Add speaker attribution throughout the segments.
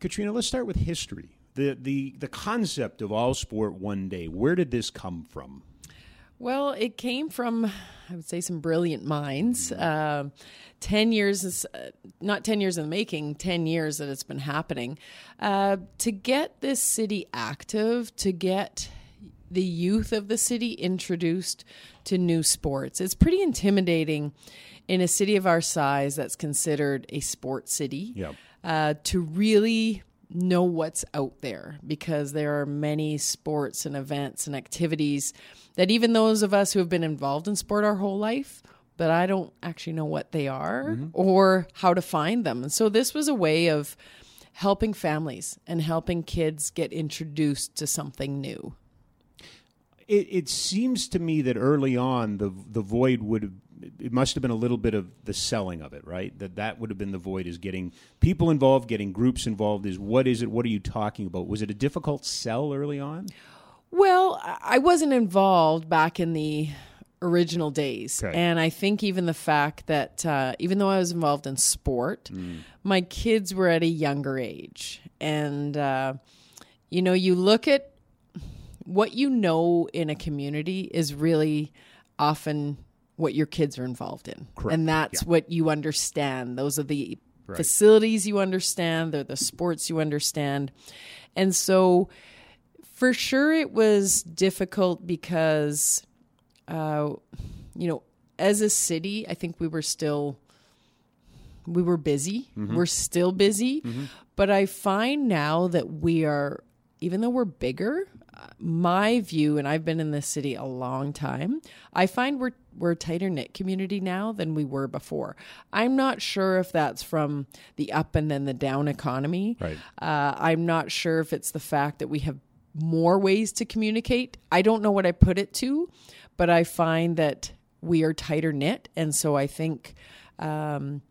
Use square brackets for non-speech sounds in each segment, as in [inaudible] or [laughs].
Speaker 1: Catriona, let's start with history. The, the, the concept of all sport one day, where did this come from?
Speaker 2: Well, it came from, I would say, some brilliant minds. Uh, 10 years is uh, not 10 years in the making 10 years that it's been happening uh, to get this city active to get the youth of the city introduced to new sports it's pretty intimidating in a city of our size that's considered a sports city
Speaker 1: Yep.
Speaker 2: Uh, to really know what's out there because there are many sports and events and activities that even those of us who have been involved in sport our whole life but I don't actually know what they are or how to find them. And so this was a way of helping families and helping kids get introduced to something new.
Speaker 1: It, it seems to me that early on the the void would have it must have been a little bit of the selling of it, right? That that would have been the void is getting people involved, getting groups involved. Is what is it? What are you talking about? Was it a difficult sell early on?
Speaker 2: Well, I wasn't involved back in the original days.
Speaker 1: Okay.
Speaker 2: And I think even the fact that uh, even though I was involved in sport, my kids were at a younger age. And, uh, you know, you look at what you know in a community is really often what your kids are involved in.
Speaker 1: Correct.
Speaker 2: And that's what you understand. Those are the facilities you understand, they're the sports you understand. And so for sure it was difficult because uh, you know, as a city, I think we were still we were busy. We're still busy, but I find now that we are even though we're bigger, my view and I've been in this city a long time, I find we're we're a tighter knit community now than we were before. I'm not sure if that's from the up and then the down economy.
Speaker 1: Right.
Speaker 2: Uh, I'm not sure if it's the fact that we have more ways to communicate. I don't know what I put it to, but I find that we are tighter knit. And so I think um,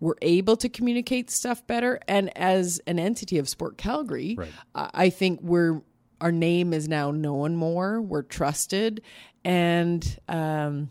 Speaker 2: we're able to communicate stuff better. And as an entity of Sport Calgary,
Speaker 1: Right.
Speaker 2: I I think we're our name is now known more. We're trusted, and um,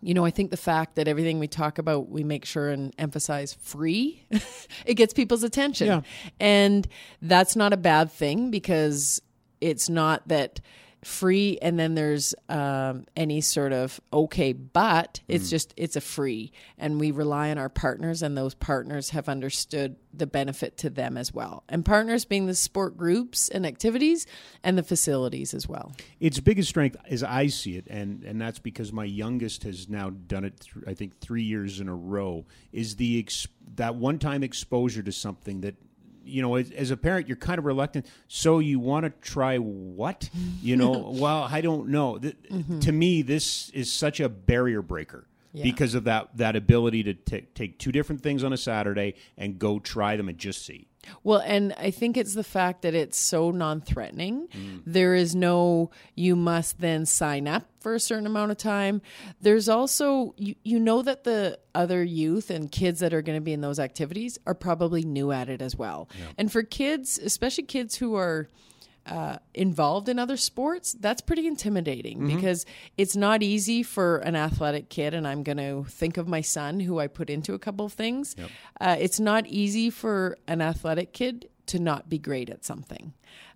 Speaker 2: you know, I think the fact that everything we talk about, we make sure and emphasize free, [laughs] it gets people's attention.
Speaker 1: Yeah.
Speaker 2: And that's not a bad thing because it's not that free and then there's um, any sort of okay, but it's just, it's a free. And we rely on our partners, and those partners have understood the benefit to them as well. And partners being the sport groups and activities and the facilities as well.
Speaker 1: its biggest strength, as I see it, and and that's because my youngest has now done it. Th- I think three years in a row is the ex- that one time exposure to something that. You know, as, as a parent, you're kind of reluctant. So you want to try what? You know, [laughs] well, I don't know. Th- mm-hmm. To me, this is such a barrier breaker
Speaker 2: Yeah.
Speaker 1: because of that that ability to ta take two different things on a Saturday and go try them and just see.
Speaker 2: Well, and I think it's the fact that it's so non threatening. Mm. There is no, you must then sign up for a certain amount of time. There's also, you, you know, that the other youth and kids that are going to be in those activities are probably new at it as well. And for kids, especially kids who are, uh, involved in other sports, that's pretty intimidating because it's not easy for an athletic kid. And I'm going to think of my son, who I put into a couple of things. Uh, it's not easy for an athletic kid to not be great at something.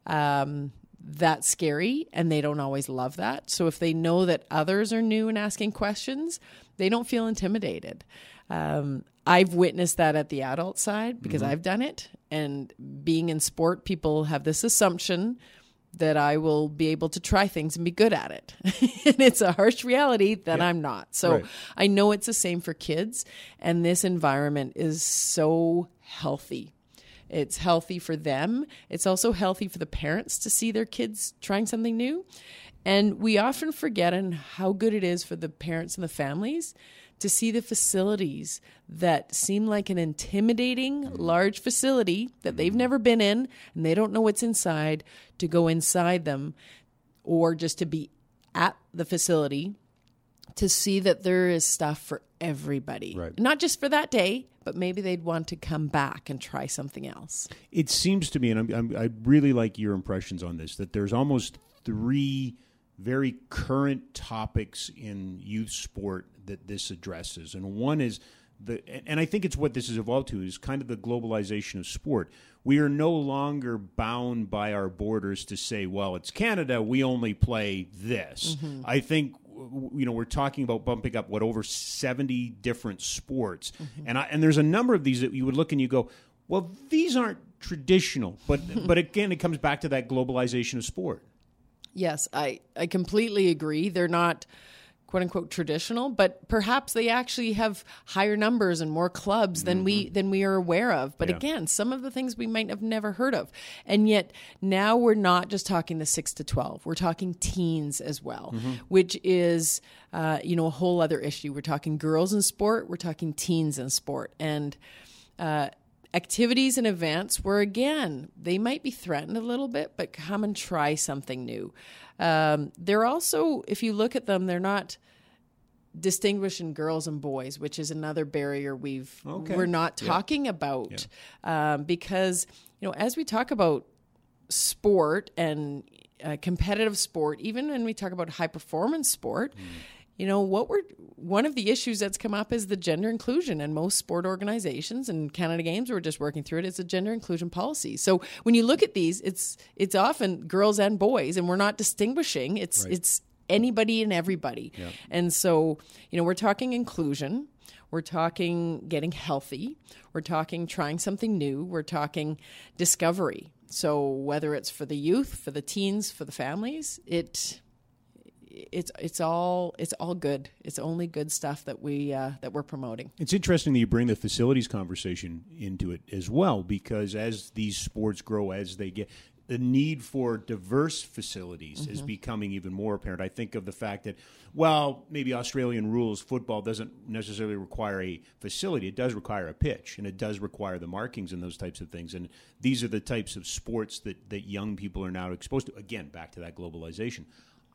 Speaker 2: Um, that's scary, and they don't always love that. So if they know that others are new and asking questions, they don't feel intimidated. Um, I've witnessed that at the adult side because mm-hmm. I've done it. And being in sport, people have this assumption that I will be able to try things and be good at it. [laughs] and it's a harsh reality that I'm not. So
Speaker 1: Right.
Speaker 2: I know it's the same for kids. And this environment is so healthy. It's healthy for them. It's also healthy for the parents to see their kids trying something new. And we often forget on how good it is for the parents and the families to see the facilities that seem like an intimidating large facility that they've never been in and they don't know what's inside to go inside them or just to be at the facility to see that there is stuff for everybody.
Speaker 1: Right.
Speaker 2: Not just for that day, but maybe they'd want to come back and try something else.
Speaker 1: It seems to me, and I'm, I'm, I really like your impressions on this, that there's almost three very current topics in youth sport that this addresses. And one is the and I think it's what this has evolved to is kind of the globalization of sport. We are no longer bound by our borders to say, well, it's Canada, we only play this.
Speaker 2: Mm-hmm.
Speaker 1: I think you know we're talking about bumping up what over 70 different sports
Speaker 2: Mm-hmm.
Speaker 1: and I, and there's a number of these that you would look and you go well these aren't traditional but but again it comes back to that globalization of sport
Speaker 2: Yes, I, I completely agree. They're not quote unquote traditional, but perhaps they actually have higher numbers and more clubs than we than we are aware of. But
Speaker 1: Yeah.
Speaker 2: again, some of the things we might have never heard of. And yet now we're not just talking the six to twelve. We're talking teens as well, which is uh, you know a whole other issue. We're talking girls in sport, we're talking teens in sport. And uh, activities and events where again they might be threatened a little bit but come and try something new. Um, they're also if you look at them they're not distinguishing girls and boys which is another barrier we've
Speaker 1: Okay.
Speaker 2: we're not talking about. Um, because you know as we talk about sport and uh, competitive sport even when we talk about high performance sport you know what we're one of the issues that's come up is the gender inclusion and most sport organizations and canada games we're just working through it. It's a gender inclusion policy. So when you look at these it's it's often girls and boys and we're not distinguishing. It's it's anybody and everybody. And so you know we're talking inclusion. We're talking getting healthy. We're talking trying something new. We're talking discovery. So whether it's for the youth for the teens for the families it it's it's all it's all good. It's only good stuff that we uh, that we're promoting.
Speaker 1: It's interesting that you bring the facilities conversation into it as well, because as these sports grow, as they get, the need for diverse facilities is becoming even more apparent. I think of the fact that, well, maybe Australian rules, football doesn't necessarily require a facility. It does require a pitch, and it does require the markings and those types of things. And these are the types of sports that, that young people are now exposed to. Again, back to that globalization.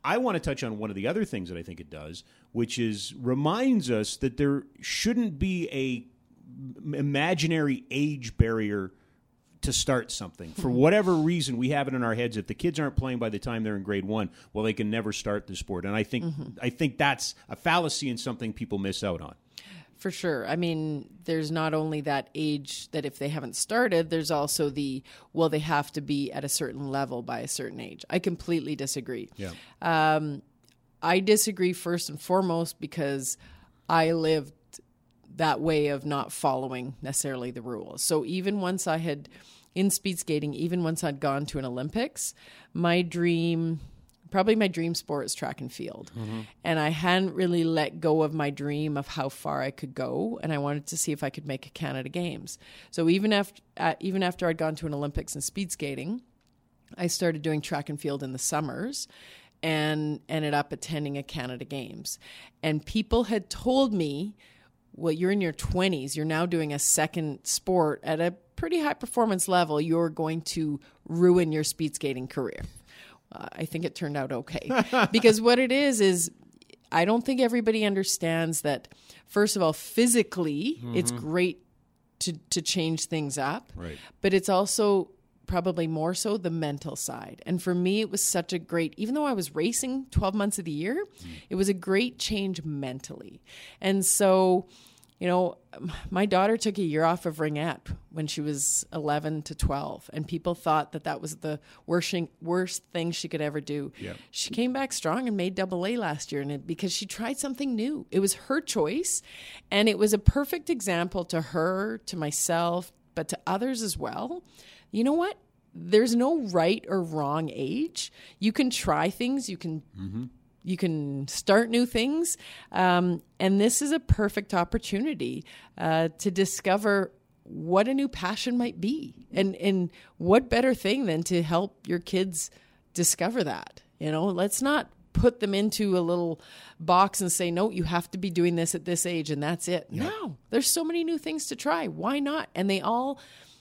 Speaker 1: I want to touch on one of the other things that I think it does, which is reminds us that there shouldn't be a imaginary age barrier to start something. For [laughs] whatever reason, we have it in our heads if the kids aren't playing by the time they're in grade 1, well they can never start the sport. And I think mm-hmm. I think that's a fallacy and something people miss out on.
Speaker 2: For sure. I mean, there's not only that age that if they haven't started, there's also the well, they have to be at a certain level by a certain age. I completely disagree.
Speaker 1: Yeah.
Speaker 2: Um, I disagree first and foremost because I lived that way of not following necessarily the rules. So even once I had in speed skating, even once I'd gone to an Olympics, my dream probably my dream sport is track and field. And I hadn't really let go of my dream of how far I could go and I wanted to see if I could make a Canada Games. So even after uh, even after I'd gone to an Olympics in speed skating, I started doing track and field in the summers and ended up attending a Canada Games. And people had told me, well, you're in your 20s, you're now doing a second sport at a pretty high performance level, you're going to ruin your speed skating career. I think it turned out okay. [laughs] because what it is, is I don't think everybody understands that, first of all, physically, mm-hmm. it's great to, to change things up
Speaker 1: Right.
Speaker 2: but it's also probably more so the mental side. And for me, it was such a great, even though I was racing 12 months of the year, mm. it was a great change mentally. And so, you know, my daughter took a year off of ringette when she was 11 to 12, and people thought that that was the worst, thing- worst thing she could ever do.
Speaker 1: Yeah.
Speaker 2: She came back strong and made double A last year, and it, because she tried something new. It was her choice, and it was a perfect example to her, to myself, but to others as well. You know what? There's no right or wrong age. You can try things. You can mm-hmm. You can start new things, um, and this is a perfect opportunity uh, to discover what a new passion might be, and and what better thing than to help your kids discover that. You know, let's not put them into a little box and say, no, you have to be doing this at this age and that's it. No, there's so many new things to try. Why not? And they all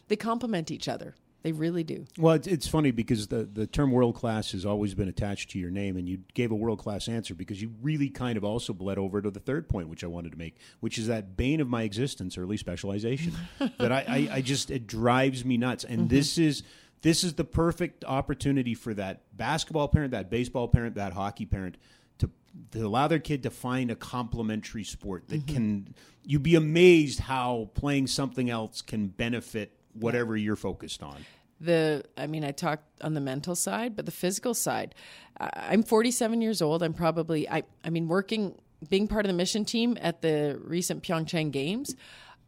Speaker 2: they complement each other. They really do.
Speaker 1: Well, it's, it's funny because the, the term world class has always been attached to your name, and you gave a world class answer because you really kind of also bled over to the third point, which I wanted to make, which is that bane of my existence, early specialization. [laughs] that I, I, I just, it drives me nuts. And mm-hmm. this is. This is the perfect opportunity for that basketball parent, that baseball parent, that hockey parent to to allow their kid to find a complementary sport that mm-hmm. can you'd be amazed how playing something else can benefit whatever you're focused on.
Speaker 2: the i mean i talked on the mental side but the physical side i'm 47 years old i'm probably i i mean working being part of the mission team at the recent pyeongchang games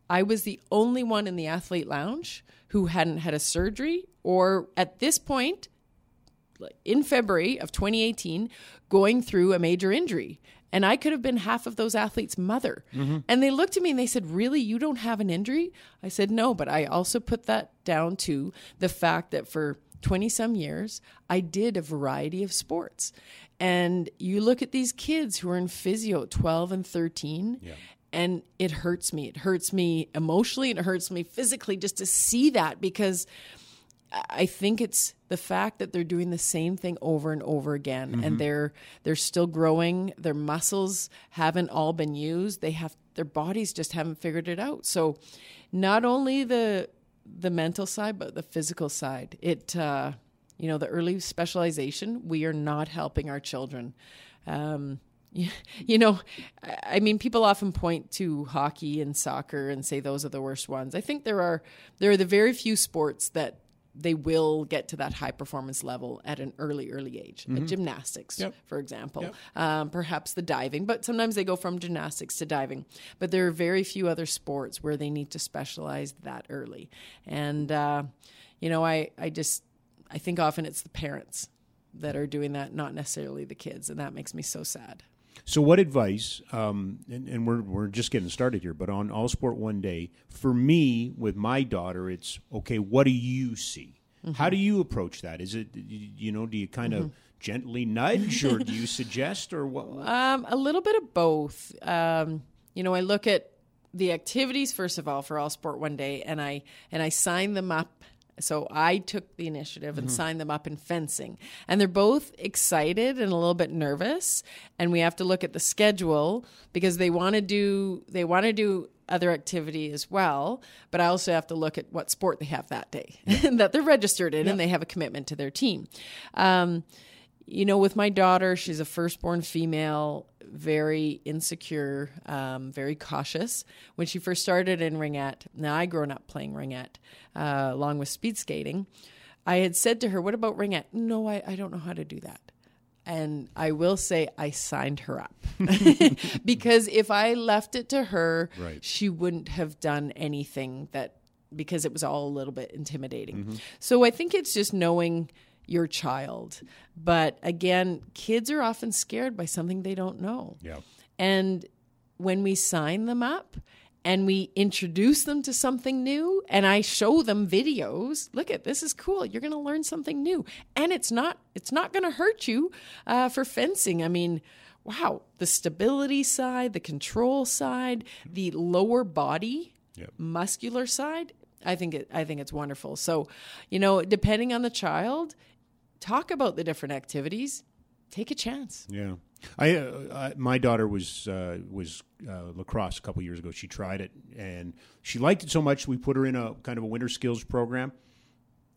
Speaker 2: i was the only one in the athlete lounge who hadn't had a surgery or at this point in February of 2018 going through a major injury. And I could have been half of those athletes' mother. Mm-hmm. And they looked at me and they said, Really, you don't have an injury? I said, No, but I also put that down to the fact that for 20 some years, I did a variety of sports. And you look at these kids who are in physio at 12 and 13, and it hurts me. It hurts me emotionally and it hurts me physically just to see that because I think it's the fact that they're doing the same thing over and over again, and they're they're still growing. Their muscles haven't all been used. They have their bodies just haven't figured it out. So, not only the the mental side, but the physical side. It uh, you know the early specialization. We are not helping our children. Um, [laughs] you, know, I I mean, people often point to hockey and soccer and say those are the worst ones. I think there are there are the very few sports that they will get to that high performance level at an early, early age. Like gymnastics,
Speaker 1: Yep.
Speaker 2: for example, um, perhaps the diving, but sometimes they go from gymnastics to diving. But there are very few other sports where they need to specialize that early. And, uh, you know, I, I just, I think often it's the parents that are doing that, not necessarily the kids. And that makes me so sad.
Speaker 1: So, what advice? Um, and, and we're we're just getting started here, but on All Sport One Day, for me with my daughter, it's okay. What do you see? How do you approach that? Is it you know? Do you kind of gently nudge, or do you suggest, or what? [laughs]
Speaker 2: Um, a little bit of both. Um, you know, I look at the activities first of all for All Sport One Day, and I and I sign them up. So I took the initiative and signed them up in fencing, and they're both excited and a little bit nervous. And we have to look at the schedule because they want to do they want to do other activity as well. But I also have to look at what sport they have that day [laughs] that they're registered in, and they have a commitment to their team. Um, you know, with my daughter, she's a firstborn female, very insecure, um, very cautious. When she first started in ringette, now I grown up playing ringette uh, along with speed skating. I had said to her, "What about ringette?" No, I, I don't know how to do that. And I will say I signed her up [laughs] because if I left it to her,
Speaker 1: Right.
Speaker 2: she wouldn't have done anything that because it was all a little bit intimidating. So I think it's just knowing your child. But again, kids are often scared by something they don't know.
Speaker 1: Yeah.
Speaker 2: And when we sign them up and we introduce them to something new and I show them videos, look at this is cool. You're going to learn something new. And it's not it's not going to hurt you uh, for fencing. I mean, wow, the stability side, the control side, the lower body
Speaker 1: Yep.
Speaker 2: muscular side, I think it I think it's wonderful. So, you know, depending on the child, talk about the different activities. Take a chance.
Speaker 1: Yeah, I, uh, I my daughter was uh, was uh, lacrosse a couple years ago. She tried it and she liked it so much. We put her in a kind of a winter skills program.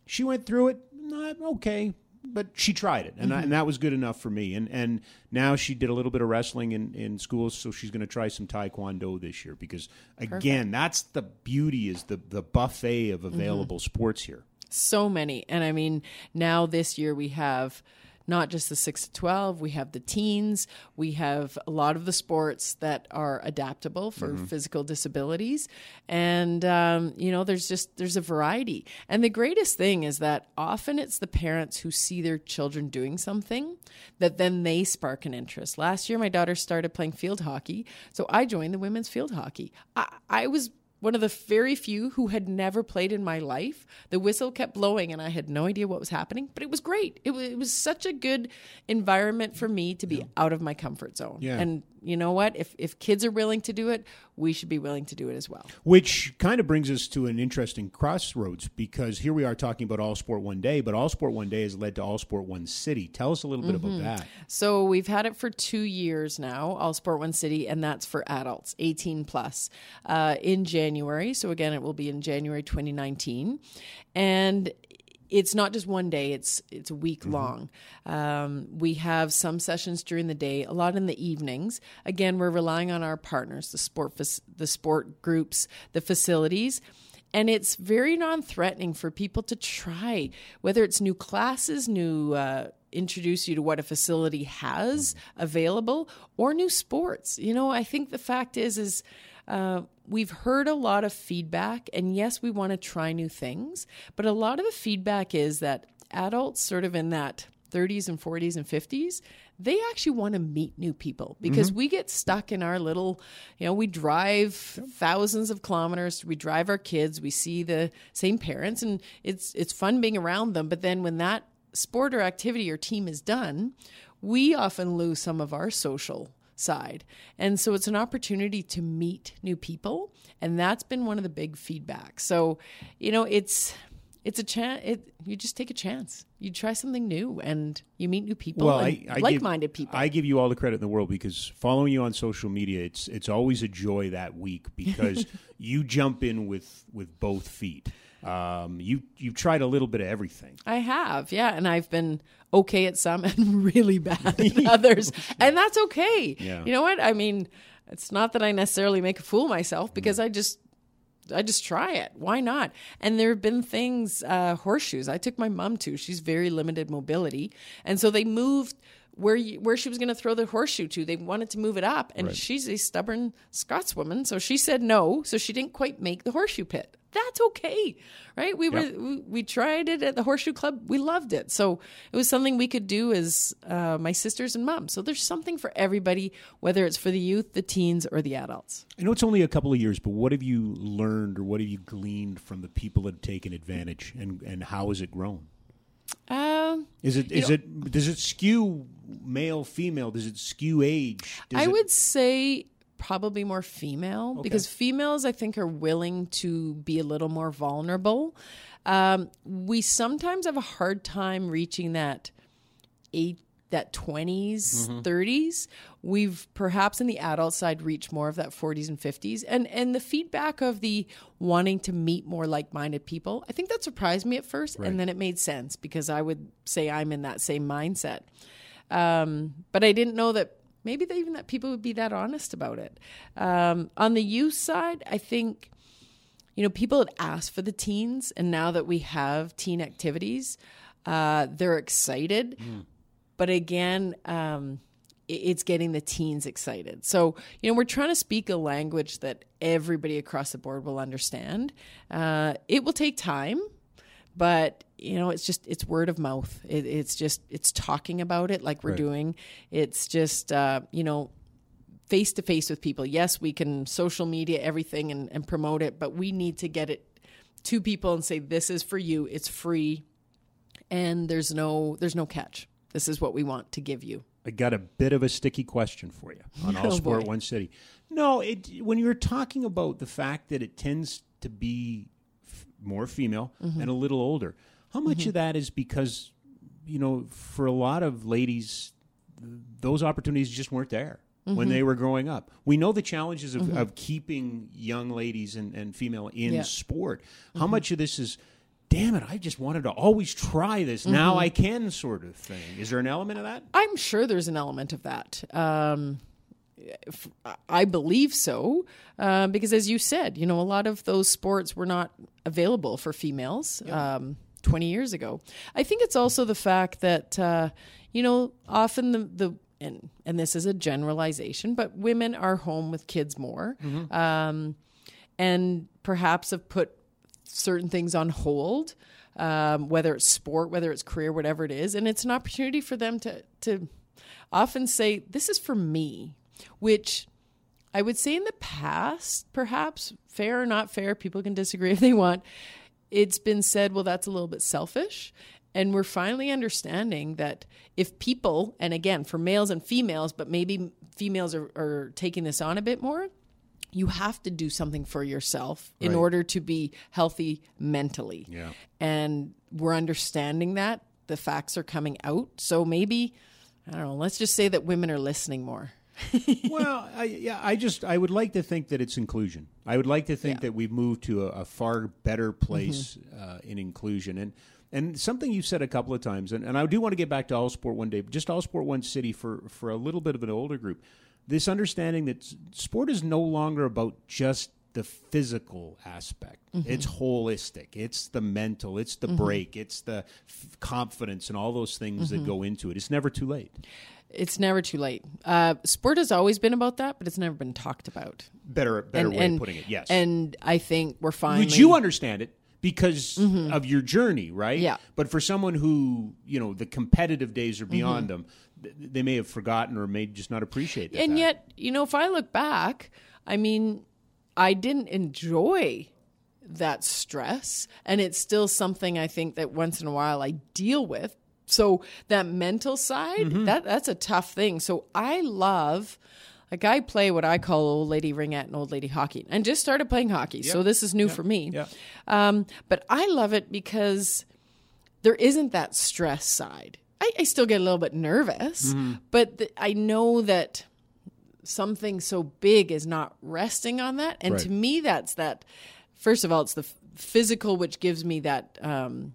Speaker 1: She went through it, not okay, but she tried it, and, I, and that was good enough for me. And and now she did a little bit of wrestling in in school, so she's going to try some taekwondo this year because again, that's the beauty is the the buffet of available sports here.
Speaker 2: So many. And i mean now this year we have not just the 6 to 12 we have the teens we have a lot of the sports that are adaptable for physical disabilities. And um, you know there's just there's a variety. And the greatest thing is that often it's the parents who see their children doing something that then they spark an interest. Last year my daughter started playing field hockey so i joined the women's field hockey. I, I was one of the very few who had never played in my life. The whistle kept blowing and I had no idea what was happening, but it was great. It was, it was such a good environment for me to be out of my comfort zone.
Speaker 1: Yeah.
Speaker 2: And you know what? If, if kids are willing to do it, we should be willing to do it as well.
Speaker 1: Which kind of brings us to an interesting crossroads because here we are talking about All Sport One Day, but All Sport One Day has led to All Sport One City. Tell us a little bit about that.
Speaker 2: So we've had it for two years now, All Sport One City, and that's for adults, 18 plus, uh, in January. So again, it will be in January 2019. And it's not just one day; it's it's a week long. Um, we have some sessions during the day, a lot in the evenings. Again, we're relying on our partners, the sport the sport groups, the facilities. And it's very non threatening for people to try, whether it's new classes, new uh, introduce you to what a facility has available, or new sports. You know, I think the fact is, is uh, we've heard a lot of feedback, and yes, we want to try new things, but a lot of the feedback is that adults, sort of in that 30s and 40s and 50s, they actually want to meet new people because mm-hmm. we get stuck in our little, you know, we drive yep. thousands of kilometers, we drive our kids, we see the same parents and it's it's fun being around them, but then when that sport or activity or team is done, we often lose some of our social side. And so it's an opportunity to meet new people. And that's been one of the big feedback. So, you know, it's it's a chance it you just take a chance you try something new and you meet new people well, I, I like-minded
Speaker 1: give,
Speaker 2: people
Speaker 1: i give you all the credit in the world because following you on social media it's it's always a joy that week because [laughs] you jump in with with both feet um, you you've tried a little bit of everything.
Speaker 2: I have, yeah, and I've been okay at some [laughs] and really bad at [laughs] others, and that's okay. Yeah. You know what? I mean, it's not that I necessarily make a fool of myself because I just I just try it. Why not? And there have been things, uh, horseshoes. I took my mom to. She's very limited mobility, and so they moved where you, where she was going to throw the horseshoe to. They wanted to move it up, and right. she's a stubborn Scotswoman, so she said no. So she didn't quite make the horseshoe pit that's okay right? We yep. were we, we, tried it at the horseshoe club. We loved it. So it was something we could do as uh, my sisters and mom. So there's something for everybody whether it's for the youth the teens or the adults.
Speaker 1: I know it's only a couple of years but what have you learned or what have you gleaned from the people that have taken advantage and and how has it grown?
Speaker 2: Um,
Speaker 1: is it is know, it does it skew male female? Does it skew age? Does
Speaker 2: i
Speaker 1: it...
Speaker 2: would say probably more female okay. because females I think are willing to be a little more vulnerable. Um, we sometimes have a hard time reaching that eight that 20s mm-hmm. 30s we've perhaps in the adult side reached more of that 40s and 50s and and the feedback of the wanting to meet more like-minded people i think that surprised me at first right. and then it made sense because i would say i'm in that same mindset um, but i didn't know that maybe that even that people would be that honest about it. Um, on the youth side, I think you know people had asked for the teens, and now that we have teen activities, uh, they're excited. Mm. But again, um, it's getting the teens excited. So, you know, we're trying to speak a language that everybody across the board will understand. Uh, it will take time, but you know it's just it's word of mouth. It, it's just it's talking about it like we're right. doing. It's just uh, you know face to face with people. Yes we can social media everything and, and promote it but we need to get it to people and say this is for you. It's free. And there's no there's no catch. This is what we want to give you.
Speaker 1: I got a bit of a sticky question for you [laughs] on All oh, Sport boy. One City. No, it when you're talking about the fact that it tends to be more female mm-hmm. and a little older, how much mm-hmm. of that is because, you know, for a lot of ladies, those opportunities just weren't there mm-hmm. when they were growing up. We know the challenges of, mm-hmm. of keeping young ladies and, and female in yeah. sport. How mm-hmm. much of this is, damn it, I just wanted to always try this. Now mm-hmm. I can, sort of thing. Is there an element of that?
Speaker 2: I'm sure there's an element of that. Um, I believe so, uh, because as you said, you know, a lot of those sports were not available for females. Yeah. Um, 20 years ago. I think it's also the fact that, uh, you know, often the, the and, and this is a generalization, but women are home with kids more. Mm-hmm. Um, and perhaps have put certain things on hold, um, whether it's sport, whether it's career, whatever it is. And it's an opportunity for them to, to often say, This is for me, which I would say in the past, perhaps fair or not fair, people can disagree [laughs] if they want it's been said, well, that's a little bit selfish. And we're finally understanding that if people, and again, for males and females, but maybe females are, are taking this on a bit more, you have to do something for yourself in order to be healthy mentally.
Speaker 1: Yeah.
Speaker 2: And we're understanding that. The facts are coming out. So maybe, I don't know, let's just say that women are listening more. [laughs]
Speaker 1: well, I, yeah, I just I would like to think that it's inclusion. I would like to think yeah. that we've moved to a, a far better place mm-hmm. uh, in inclusion, and And something you've said a couple of times, and, and I do want to get back to All Sport one day, but just All Sport One City for, for a little bit of an older group. This understanding that sport is no longer about just the physical aspect. It's holistic. It's the mental. It's the break. It's the f- confidence and all those things that go into it. It's never too late.
Speaker 2: It's never too late. Uh, sport has always been about that, but it's never been talked about.
Speaker 1: Better, better
Speaker 2: and,
Speaker 1: way
Speaker 2: and,
Speaker 1: of putting it. Yes.
Speaker 2: And I think we're finally.
Speaker 1: Would you understand it because of your journey, right?
Speaker 2: Mm-hmm. Yeah.
Speaker 1: But for someone who you know the competitive days are beyond
Speaker 2: Mm-hmm.
Speaker 1: them, th- they may have forgotten or may just not appreciate that.
Speaker 2: and yet, you know, if I look back, I mean, I didn't enjoy that stress, and it's still something I think that once in a while I deal with. So that mental side,
Speaker 1: Mm-hmm.
Speaker 2: that that's a tough thing. So I love. Like I play what I call old lady ringette and old lady hockey, and just started playing hockey. So this is new for me.
Speaker 1: Yeah.
Speaker 2: Um, but I love it because there isn't that stress side. I, I still get a little bit nervous,
Speaker 1: Mm-hmm.
Speaker 2: but th- I know that something so big is not resting on that. And to me, that's that. First of all, it's the f- physical, which gives me that. Um,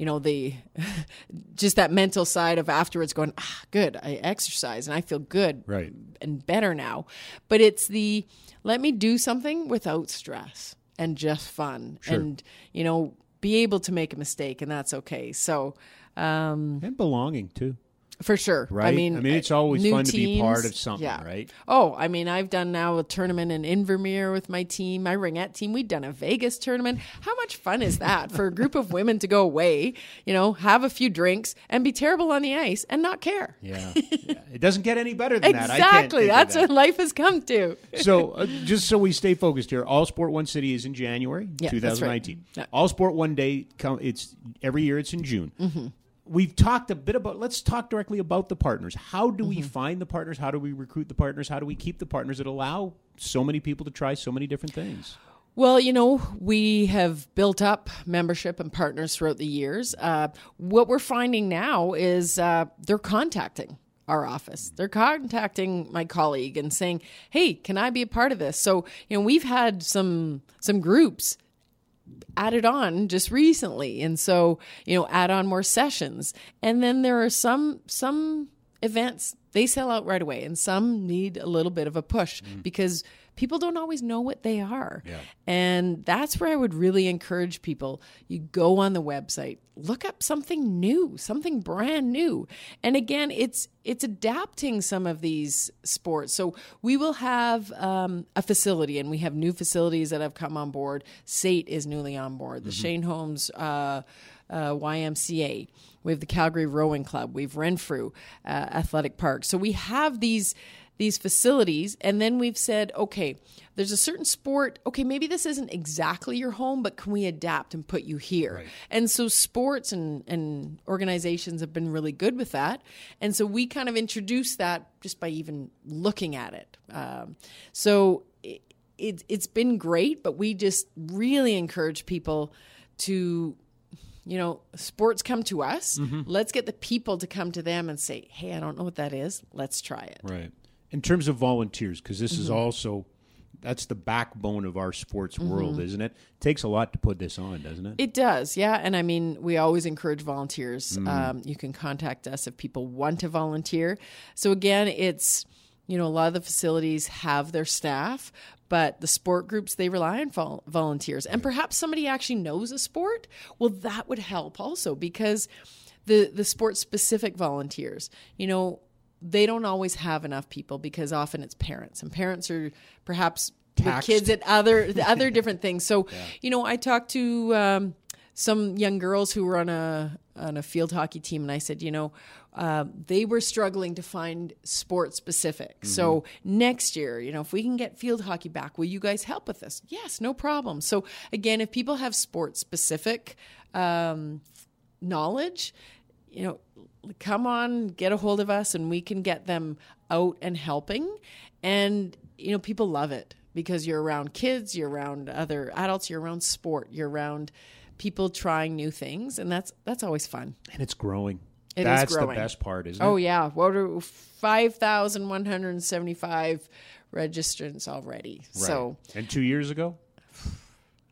Speaker 2: you know the [laughs] just that mental side of afterwards going ah good i exercise and i feel good
Speaker 1: Right.
Speaker 2: and better now but it's the let me do something without stress and just fun and you know be able to make a mistake and that's okay so um
Speaker 1: and belonging too.
Speaker 2: For sure
Speaker 1: Right.
Speaker 2: i mean
Speaker 1: I mean, it's always
Speaker 2: new
Speaker 1: fun to be part of something,
Speaker 2: yeah.
Speaker 1: right?
Speaker 2: oh i mean i've done now a tournament in invermere with my team my ringette team we've done a vegas tournament how much fun is that for a group of [laughs] women to go away you know have a few drinks and be terrible on the ice and not care
Speaker 1: Yeah. yeah. It doesn't get any better than that.
Speaker 2: Exactly that's
Speaker 1: that.
Speaker 2: what life has come to
Speaker 1: so uh, just so we stay focused here, All Sport One City is in January,
Speaker 2: Yeah, that's right.
Speaker 1: 2019.
Speaker 2: Yeah.
Speaker 1: All Sport One Day, come, it's every year. It's in June.
Speaker 2: Mm-hmm.
Speaker 1: We've talked a bit about. Let's talk directly about the partners. How do
Speaker 2: Mm-hmm.
Speaker 1: we find the partners? How do we recruit the partners? How do we keep the partners that allow so many people to try so many different things?
Speaker 2: Well, you know, we have built up membership and partners throughout the years. Uh, what we're finding now is uh, they're contacting our office. They're contacting my colleague and saying, "Hey, can I be a part of this?" So, you know, we've had some some groups added on just recently. And so you know add on more sessions. And then there are some some events they sell out right away and some need a little bit of a push because people don't always know what they are.
Speaker 1: Yeah.
Speaker 2: and that's where i would really encourage people you go on the website look up something new something brand new. And again it's it's adapting some of these sports. So we will have um, a facility and we have new facilities that have come on board. SAIT is newly on board. The Shane Homes uh, uh, ymca we have the calgary rowing club. We've renfrew uh, athletic park. So we have these these facilities and then we've said okay there's a certain sport okay maybe this isn't exactly your home but can we adapt and put you here? And so sports and, and organizations have been really good with that. And so we kind of introduced that just by even looking at it. Um, so it, it, it's been great but we just really encourage people to you know, sports come to us. Let's get the people to come to them and say, hey, I don't know what that is. Let's try it.
Speaker 1: Right. In terms of volunteers, because this
Speaker 2: Mm-hmm.
Speaker 1: is also that's the backbone of our sports world,
Speaker 2: Mm-hmm.
Speaker 1: isn't it? Takes a lot to put this on, doesn't it?
Speaker 2: It does, yeah. And I mean, we always encourage volunteers.
Speaker 1: Mm.
Speaker 2: Um, you can contact us if people want to volunteer. So again, it's you know a lot of the facilities have their staff, but the sport groups they rely on vol- volunteers, and perhaps somebody actually knows a sport. Well, that would help also because the the sport specific volunteers, you know, they don't always have enough people because often it's parents, and parents are perhaps with kids at other other [laughs] different things. So, you know, I talked to um, some young girls who were on a on a field hockey team, and I said, you know, uh, they were struggling to find sport specific. So next year, you know, if we can get field hockey back, will you guys help with this? Yes, no problem. So again, if people have sport specific um, knowledge, you know, come on, get a hold of us, and we can get them out and helping. And you know, people love it because you're around kids, you're around other adults, you're around sport, you're around people trying new things, and that's that's always fun.
Speaker 1: and it's growing.
Speaker 2: It is
Speaker 1: that's
Speaker 2: growing.
Speaker 1: the best part, isn't
Speaker 2: Oh
Speaker 1: it?
Speaker 2: yeah, what are five thousand one hundred seventy-five registrants already?
Speaker 1: Right.
Speaker 2: So
Speaker 1: and two years ago,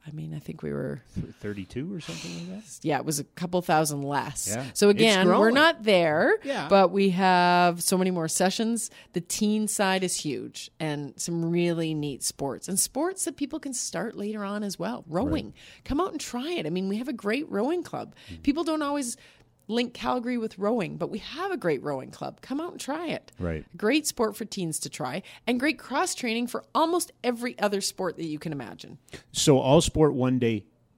Speaker 2: I mean, I think we were,
Speaker 1: Thirty-two or something like that.
Speaker 2: yeah, it was a couple thousand less.
Speaker 1: Yeah.
Speaker 2: So again, we're not there,
Speaker 1: Yeah.
Speaker 2: but we have so many more sessions. The teen side is huge and some really neat sports and sports that people can start later on as well. Rowing. Come out and try it. I mean, we have a great rowing club.
Speaker 1: Mm-hmm.
Speaker 2: People don't always link Calgary with rowing, but we have a great rowing club. Come out and try it.
Speaker 1: Right.
Speaker 2: Great sport for teens to try and great cross training for almost every other sport that you can imagine.
Speaker 1: So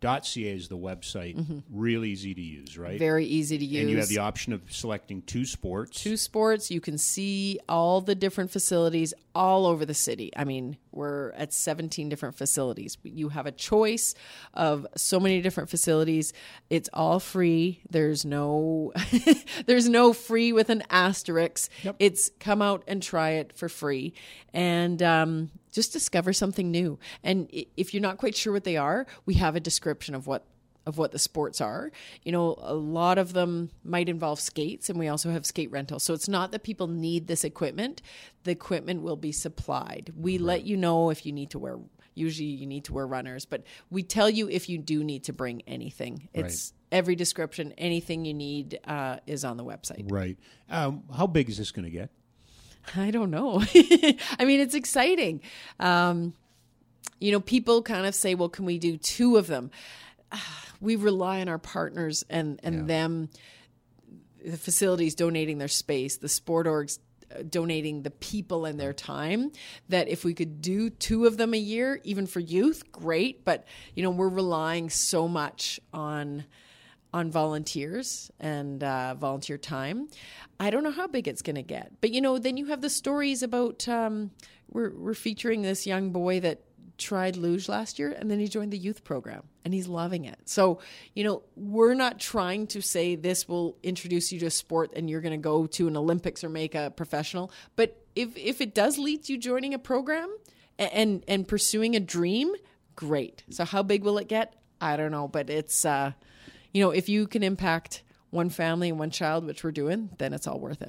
Speaker 1: allsportoneday.ca is the website. Real easy to use, right?
Speaker 2: Mm-hmm. Very easy to use.
Speaker 1: and you have the option of selecting two sports.
Speaker 2: two sports. You can see all the different facilities all over the city. I mean, we're at 17 different facilities. You have a choice of so many different facilities. It's all free. There's no [laughs] there's no free with an asterisk. It's come out and try it for free and um, just discover something new. And if you're not quite sure what they are, we have a description of what of what the sports are. You know, a lot of them might involve skates, and we also have skate rentals. So it's not that people need this equipment, the equipment will be supplied. We let you know if you need to wear. Usually, you need to wear runners, but we tell you if you do need to bring anything. It's every description, anything you need uh, is on the website.
Speaker 1: Right. Um, how big is this going to get? [laughs]
Speaker 2: I don't know. [laughs] I mean, it's exciting. Um, you know, people kind of say, well, can we do two of them? [sighs] We rely on our partners and, and them, the facilities donating their space, the sport orgs uh, donating the people and their time that if we could do two of them a year even for youth great but you know we're relying so much on on volunteers and uh, volunteer time. I don't know how big it's going to get, but you know, then you have the stories about um, we're we're featuring this young boy that tried luge last year and then he joined the youth program and he's loving it. So, you know, we're not trying to say this will introduce you to a sport and you're going to go to an Olympics or make a professional, but if if it does lead to you joining a program and and, and pursuing a dream, great. So how big will it get? I don't know, but it's uh you know, if you can impact one family and one child, which we're doing, then it's all worth it.